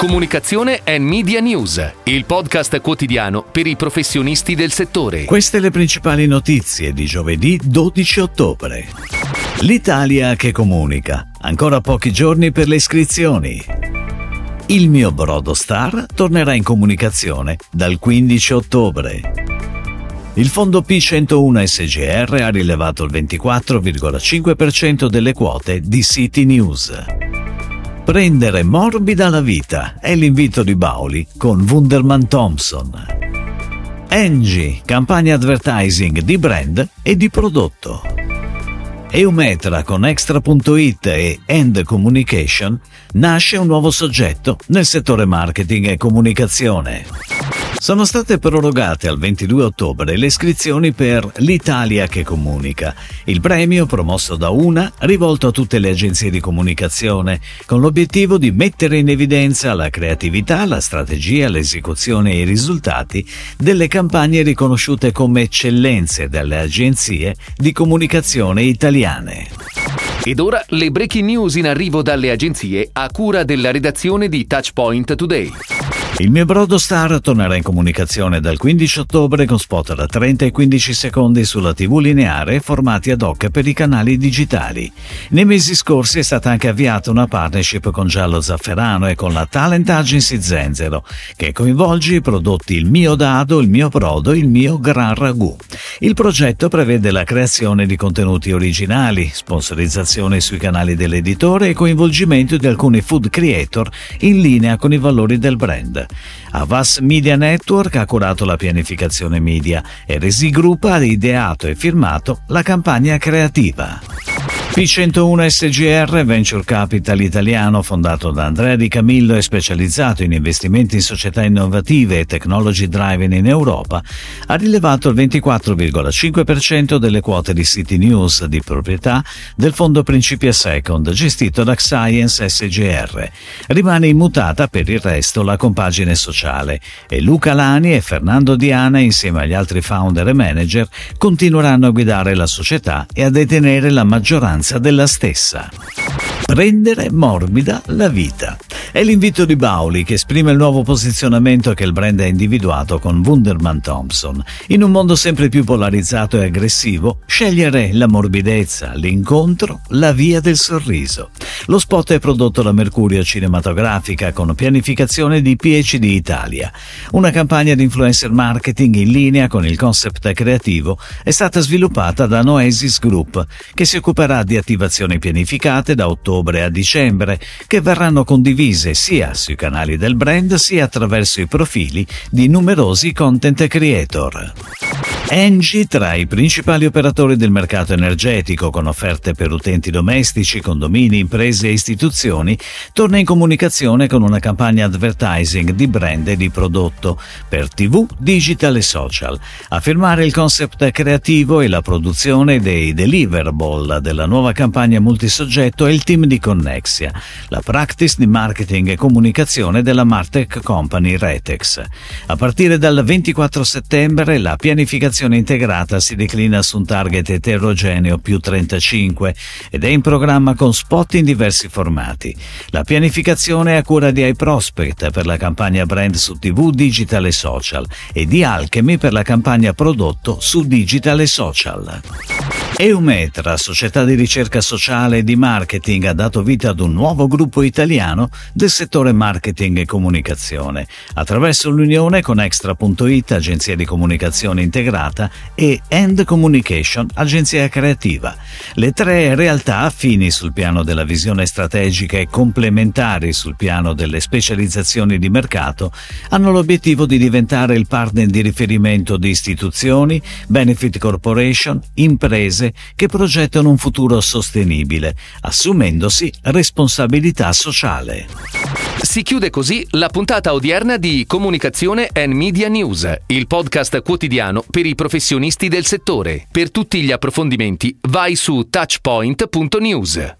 Comunicazione e Media News, il podcast quotidiano per i professionisti del settore. Queste le principali notizie di giovedì 12 ottobre. L'Italia che comunica. Ancora pochi giorni per le iscrizioni. Il mio brodo star tornerà in comunicazione dal 15 ottobre. Il fondo P101 SGR ha rilevato il 24,5% delle quote di City News. Prendere morbida la vita è l'invito di Bauli con Wunderman Thompson. Engie, campagna advertising di brand e di prodotto. Eumetra con Extra.it e End Communication nasce un nuovo soggetto nel settore marketing e comunicazione. Sono state prorogate al 22 ottobre le iscrizioni per L'Italia che comunica, il premio promosso da una rivolto a tutte le agenzie di comunicazione, con l'obiettivo di mettere in evidenza la creatività, la strategia, l'esecuzione e i risultati delle campagne riconosciute come eccellenze dalle agenzie di comunicazione italiane. Ed ora le breaking news in arrivo dalle agenzie a cura della redazione di Touchpoint Today. Il mio brodo star tornerà in comunicazione dal 15 ottobre con spot da 30 e 15 secondi sulla TV lineare formati ad hoc per i canali digitali. Nei mesi scorsi è stata anche avviata una partnership con Giallo Zafferano e con la Talent Agency Zenzero, che coinvolge i prodotti Il mio dado, Il mio brodo, Il mio gran ragù. Il progetto prevede la creazione di contenuti originali, sponsorizzazione sui canali dell'editore e coinvolgimento di alcuni food creator in linea con i valori del brand. Avas Media Network ha curato la pianificazione media e Resi Group ha ideato e firmato la campagna creativa. P101 SGR, venture capital italiano fondato da Andrea Di Camillo e specializzato in investimenti in società innovative e technology driving in Europa, ha rilevato il 24,5% delle quote di City News di proprietà del fondo Principia Second gestito da Science SGR. Rimane immutata per il resto la compagine sociale e Luca Lani e Fernando Diana insieme agli altri founder e manager continueranno a guidare la società e a detenere la maggioranza della stessa. Prendere morbida la vita. È l'invito di Bauli che esprime il nuovo posizionamento che il brand ha individuato con Wunderman Thompson. In un mondo sempre più polarizzato e aggressivo, scegliere la morbidezza, l'incontro, la via del sorriso. Lo spot è prodotto da Mercurio Cinematografica con pianificazione di PhD Italia. Una campagna di influencer marketing in linea con il concept creativo è stata sviluppata da Noesis Group, che si occuperà di attivazioni pianificate da ottobre a dicembre, che verranno condivise sia sui canali del brand sia attraverso i profili di numerosi content creator. Engie, tra i principali operatori del mercato energetico con offerte per utenti domestici, condomini, imprese e istituzioni, torna in comunicazione con una campagna advertising di brand e di prodotto per TV, digital e social. A firmare il concept creativo e la produzione dei deliverable della nuova campagna multisoggetto è il team di Connexia, la practice di marketing e comunicazione della Martech Company Retex. A partire dal 24 settembre la pianificazione integrata si declina su un target eterogeneo più 35 ed è in programma con spot in diversi formati. La pianificazione è a cura di iProspect per la campagna brand su TV, digital e social e di Alchemy per la campagna prodotto su digital e social. Eumetra, società di ricerca sociale e di marketing, ha dato vita ad un nuovo gruppo italiano del settore marketing e comunicazione, attraverso l'unione con Extra.it, agenzia di comunicazione integrata, e End Communication, agenzia creativa. Le tre realtà affini sul piano della visione strategica e complementari sul piano delle specializzazioni di mercato hanno l'obiettivo di diventare il partner di riferimento di istituzioni, benefit corporation, che progettano un futuro sostenibile, assumendosi responsabilità sociale. Si chiude così la puntata odierna di Comunicazione and Media News, il podcast quotidiano per i professionisti del settore. Per tutti gli approfondimenti vai su touchpoint.news.